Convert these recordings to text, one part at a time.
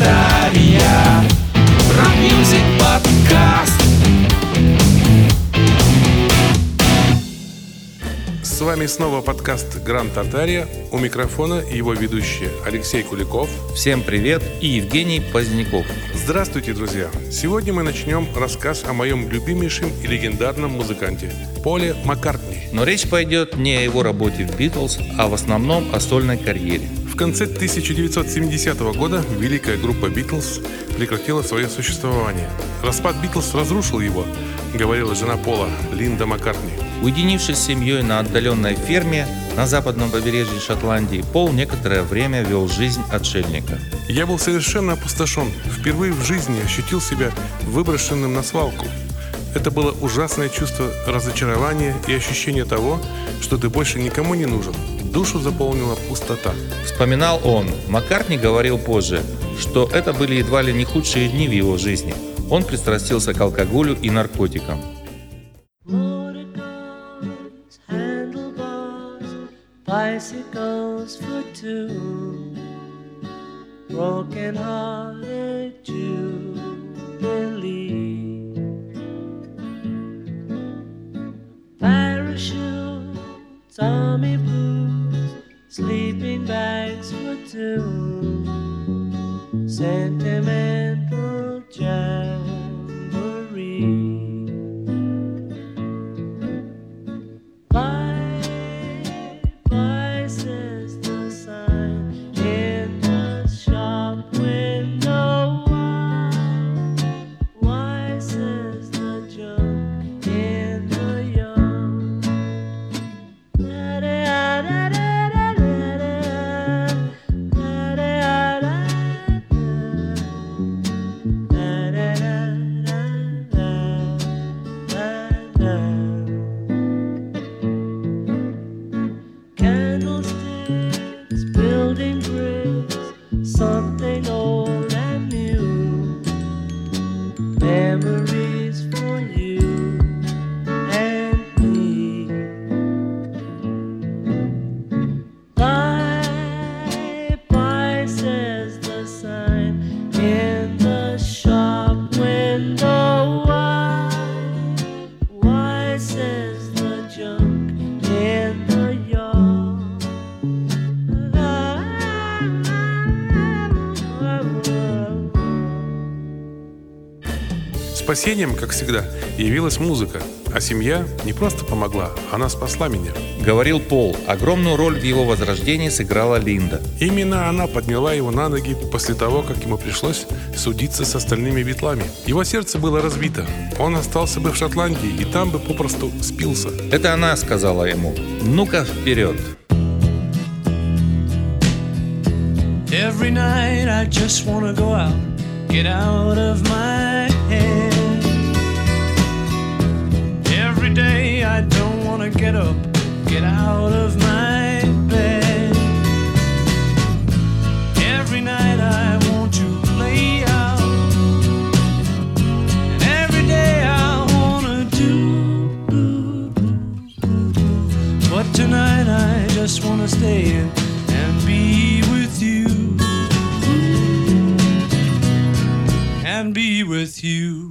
Тартария. Rock music подкаст. С вами снова подкаст Гранд Тартария. У микрофона его ведущие Алексей Куликов. Всем привет и Евгений Поздняков. Здравствуйте, друзья! Сегодня мы начнем рассказ о моем любимейшем и легендарном музыканте Поле Маккартни. Но речь пойдет не о его работе в Битлз, а в основном о сольной карьере. В конце 1970 года великая группа Битлз прекратила свое существование. Распад Битлз разрушил его, говорила жена Пола, Линда Маккартни. Уединившись с семьей на отдаленной ферме на западном побережье Шотландии, Пол некоторое время вел жизнь отшельника. Я был совершенно опустошен. Впервые в жизни ощутил себя выброшенным на свалку. Это было ужасное чувство разочарования и ощущение того, что ты больше никому не нужен. Душу заполнила пустота. Вспоминал он. Маккартни говорил позже, что это были едва ли не худшие дни в его жизни. Он пристрастился к алкоголю и наркотикам. Motorcars, handlebars, bicycles for two, broken hearted jubilee. Parachutes, army blues, sleeping bags for two, sentimental jamboree. Спасением, как всегда, явилась музыка. А семья не просто помогла, она спасла меня. Говорил Пол. Огромную роль в его возрождении сыграла Линда. Именно она подняла его на ноги после того, как ему пришлось судиться с остальными битлами. Его сердце было разбито. Он остался бы в Шотландии и там бы попросту спился. Это она сказала ему. Ну-ка вперед. Every night I just wanna go out, get out of my Every day I don't wanna get up, get out of my bed. Every night I want to play out, and every day I wanna do. But tonight I just wanna stay in and be with you. And be with you.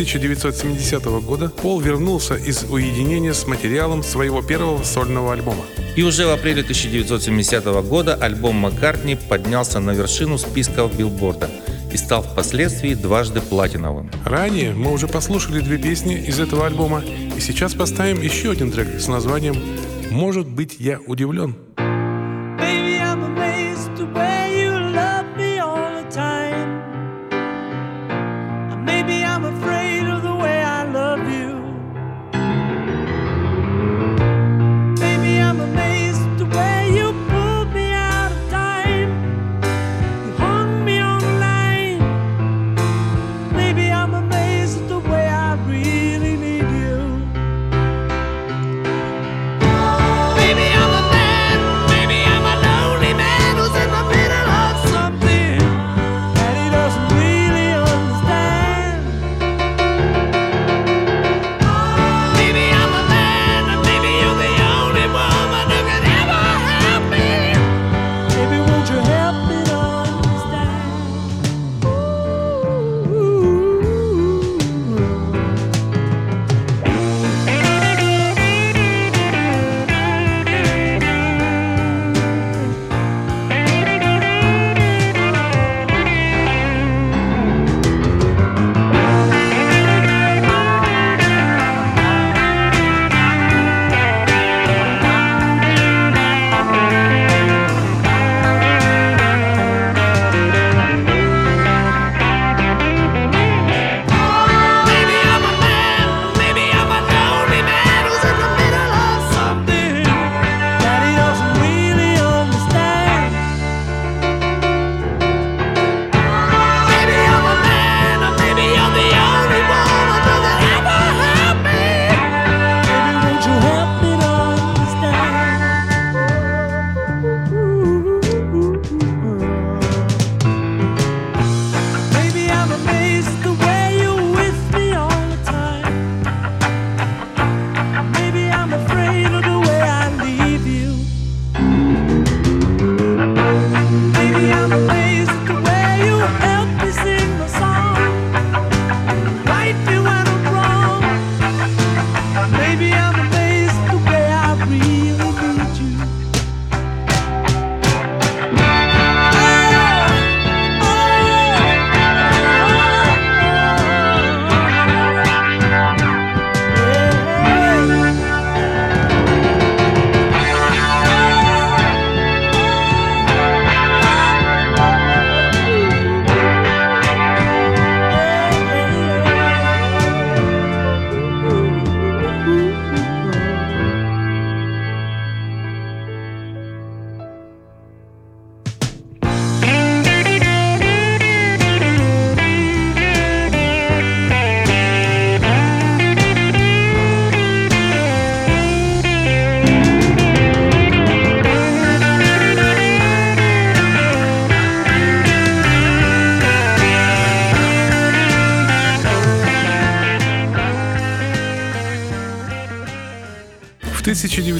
1970 года Пол вернулся из уединения с материалом своего первого сольного альбома. И уже в апреле 1970 года альбом Маккартни поднялся на вершину списков билборда и стал впоследствии дважды платиновым. Ранее мы уже послушали две песни из этого альбома, и сейчас поставим еще один трек с названием «Может быть, я удивлен».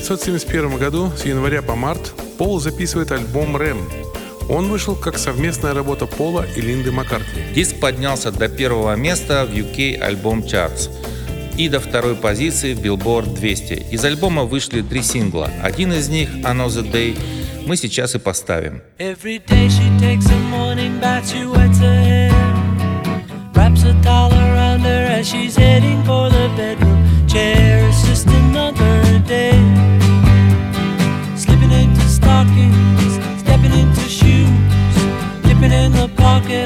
1971 году с января по март Пол записывает альбом «Рэм». Он вышел как совместная работа Пола и Линды Маккартни. Диск поднялся до первого места в UK Album Charts и до второй позиции в Billboard 200. Из альбома вышли три сингла. Один из них «Another Day» мы сейчас и поставим. Every day she takes a morning bath, she wets her hair. Wraps a towel around her as she's heading for the bedroom chair.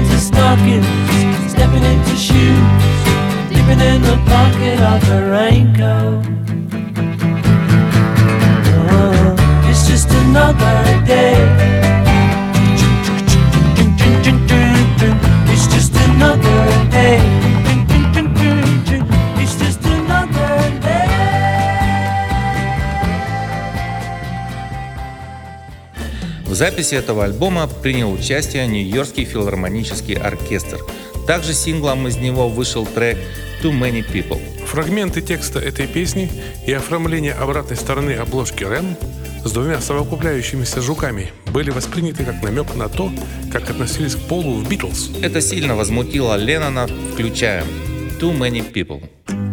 Into stockings, stepping into shoes, dipping in the pocket of her raincoat. Oh, it's just another day. Записи этого альбома принял участие Нью-Йоркский филармонический оркестр. Также синглом из него вышел трек «Too Many People». Фрагменты текста этой песни и оформление обратной стороны обложки Рэм с двумя совокупляющимися жуками были восприняты как намек на то, как относились к Полу в «Битлз». Это сильно возмутило Леннона, включая «Too Many People».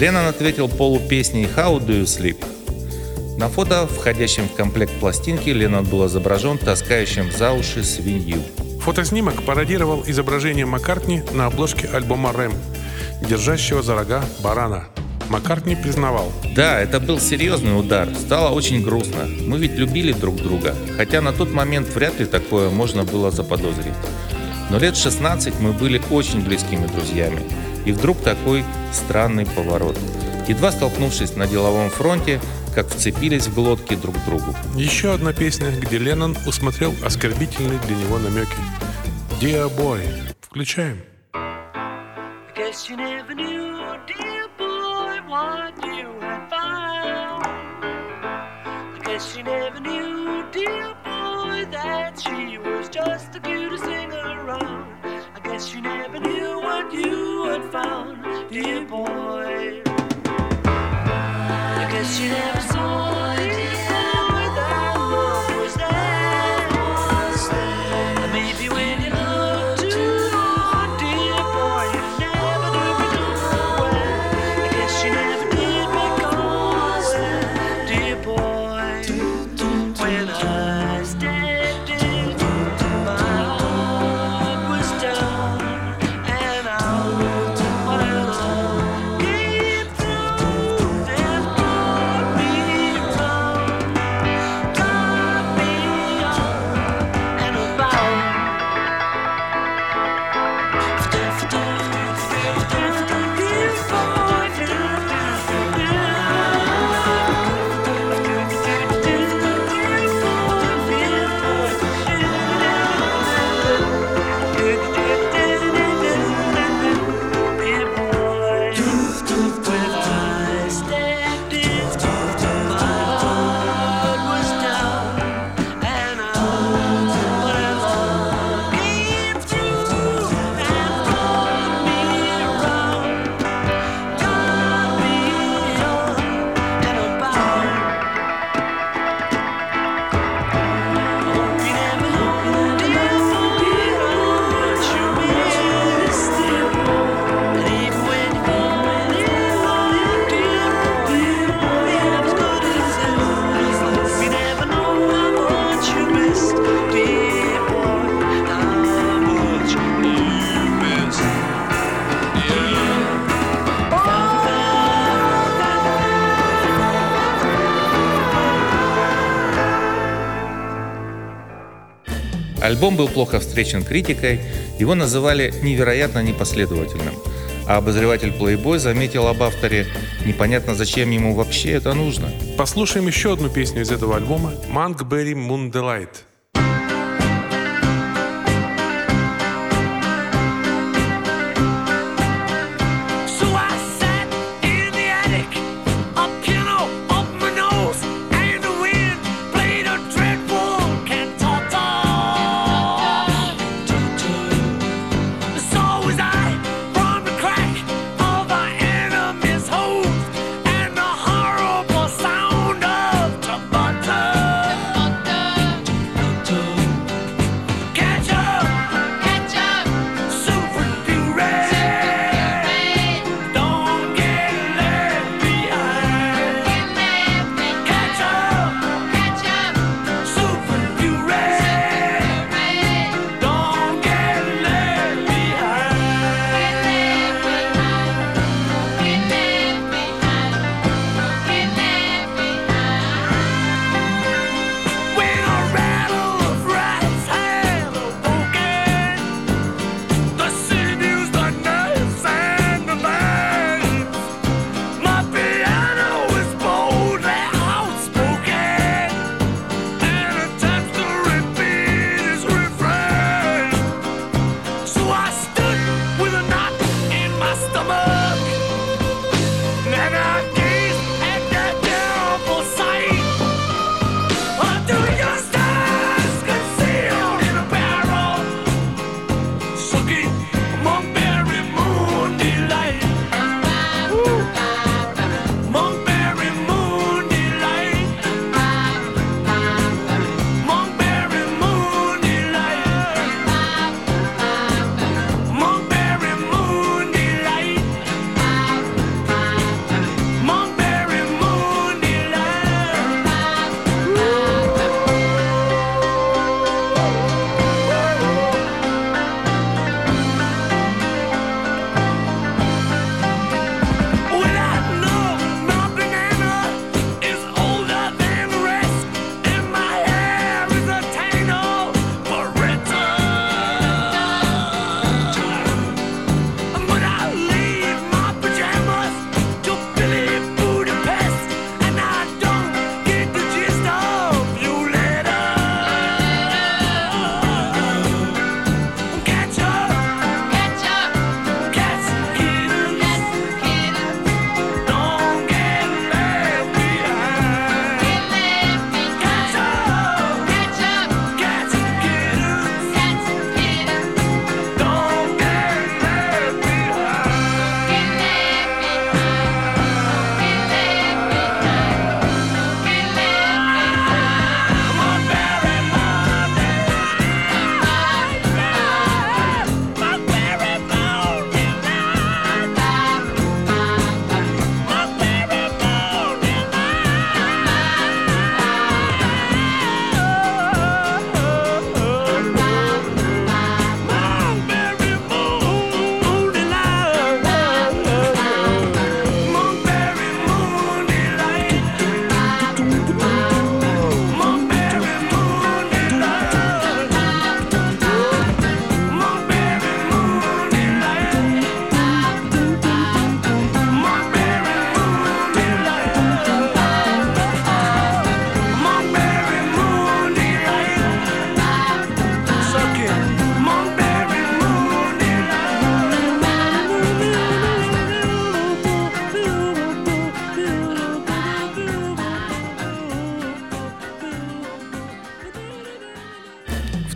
Леннон ответил Полу песней «How do you sleep?». На фото, входящем в комплект пластинки, Леннон был изображен таскающим за уши свинью. Фотоснимок пародировал изображение Маккартни на обложке альбома «Рэм», держащего за рога барана. Маккартни признавал. Да, это был серьезный удар. Стало очень грустно. Мы ведь любили друг друга. Хотя на тот момент вряд ли такое можно было заподозрить. Но лет 16 мы были очень близкими друзьями. И вдруг такой странный поворот. Едва столкнувшись на деловом фронте, как вцепились в глотки друг к другу. Еще одна песня, где Леннон усмотрел оскорбительные для него намеки. Dear Boy. Включаем. I guess you never knew, dear boy, what you had found. I guess you never knew, dear boy, that she was just the cutest thing around. Guess you never knew what you had found, dear boy. I guess you never saw, dear Альбом был плохо встречен критикой, его называли невероятно непоследовательным. А обозреватель Playboy заметил об авторе, непонятно зачем ему вообще это нужно. Послушаем еще одну песню из этого альбома «Monkberry Moon Pompeya.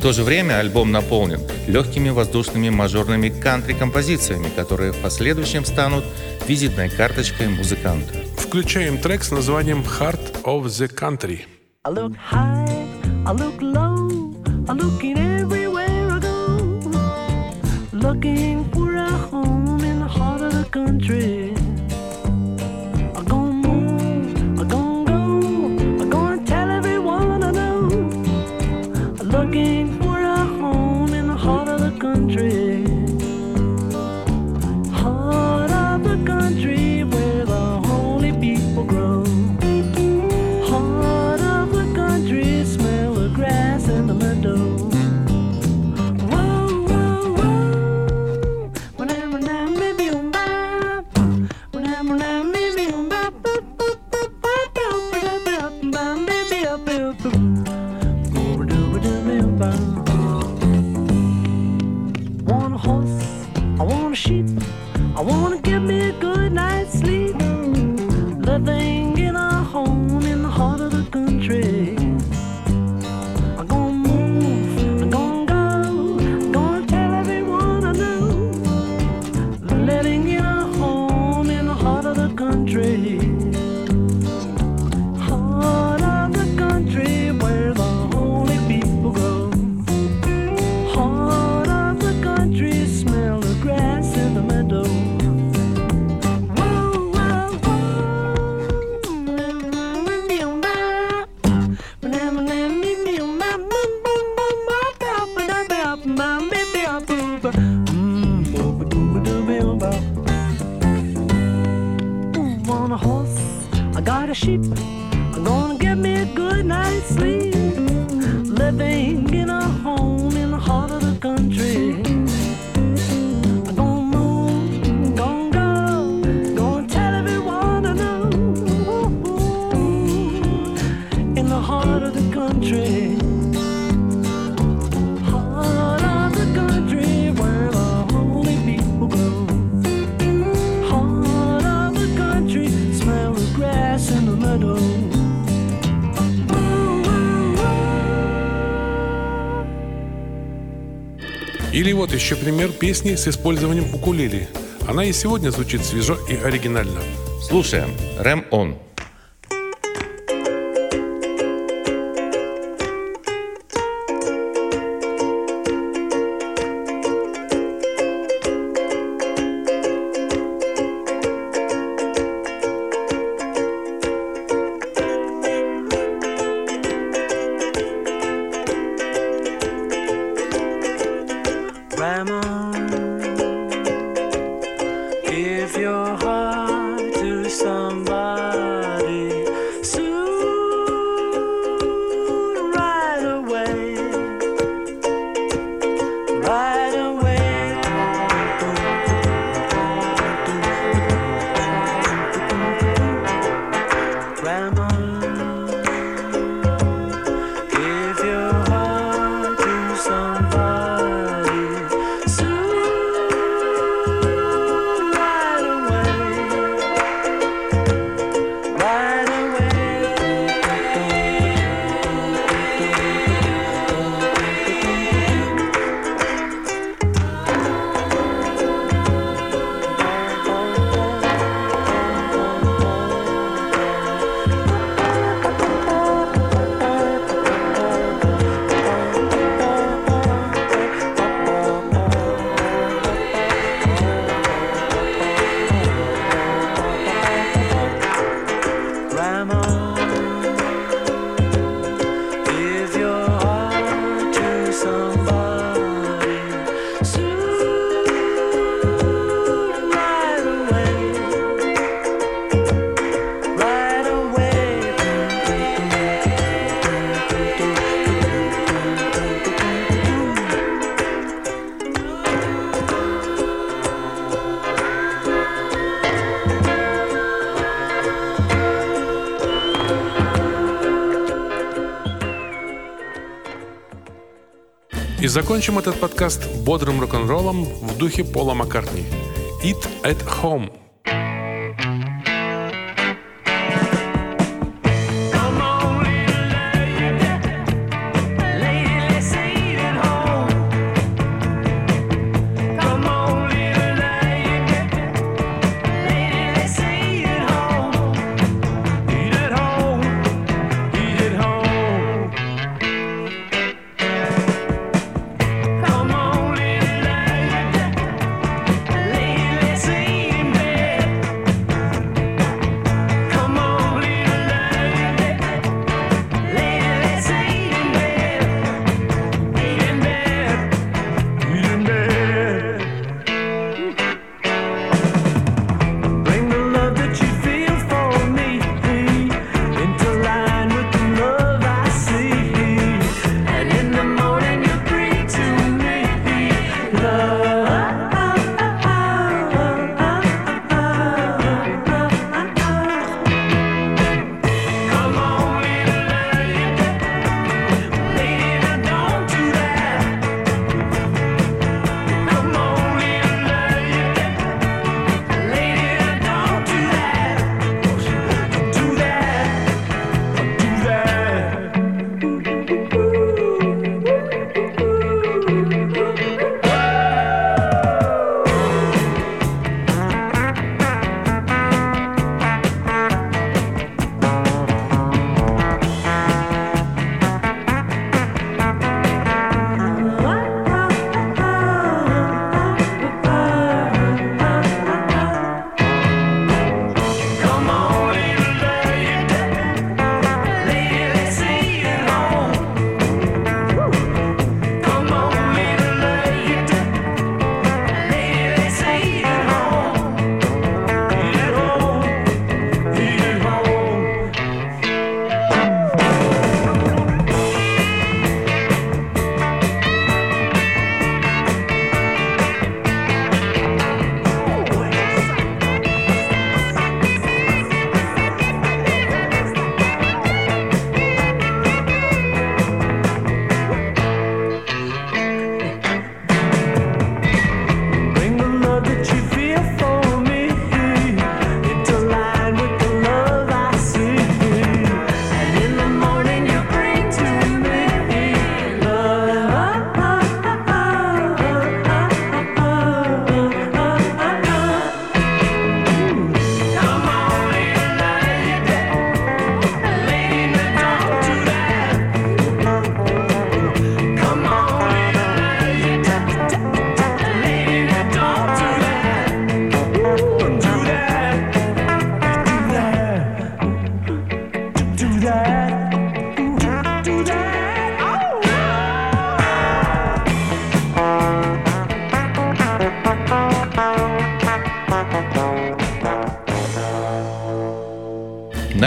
то же время альбом наполнен легкими воздушными мажорными кантри-композициями, которые в последующем станут визитной карточкой музыканта. Включаем трек с названием «Heart of the Country». Looking for a home in the heart of the country. sheep. еще пример песни с использованием укулеле. Она и сегодня звучит свежо и оригинально. Слушаем. Рэм Он. закончим этот подкаст бодрым рок-н-роллом в духе Пола Маккартни. «Eat at Home»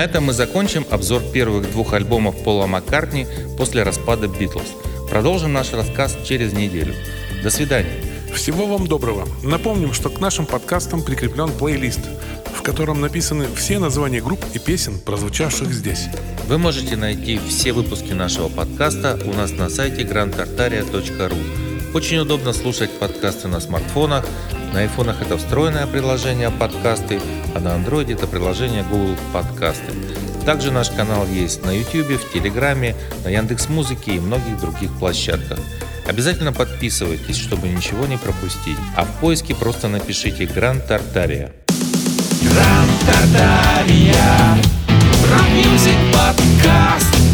этом мы закончим обзор первых двух альбомов Пола Маккартни после распада Битлз. Продолжим наш рассказ через неделю. До свидания. Всего вам доброго. Напомним, что к нашим подкастам прикреплен плейлист, в котором написаны все названия групп и песен, прозвучавших здесь. Вы можете найти все выпуски нашего подкаста у нас на сайте grandtartaria.ru. Очень удобно слушать подкасты на смартфонах. На айфонах это встроенное приложение подкасты, а на андроиде это приложение Google Подкасты. Также наш канал есть на YouTube, в Телеграме, на Яндекс Музыке и многих других площадках. Обязательно подписывайтесь, чтобы ничего не пропустить. А в поиске просто напишите Гранд Тартария. Гранд Тартария. Rock music подкаст.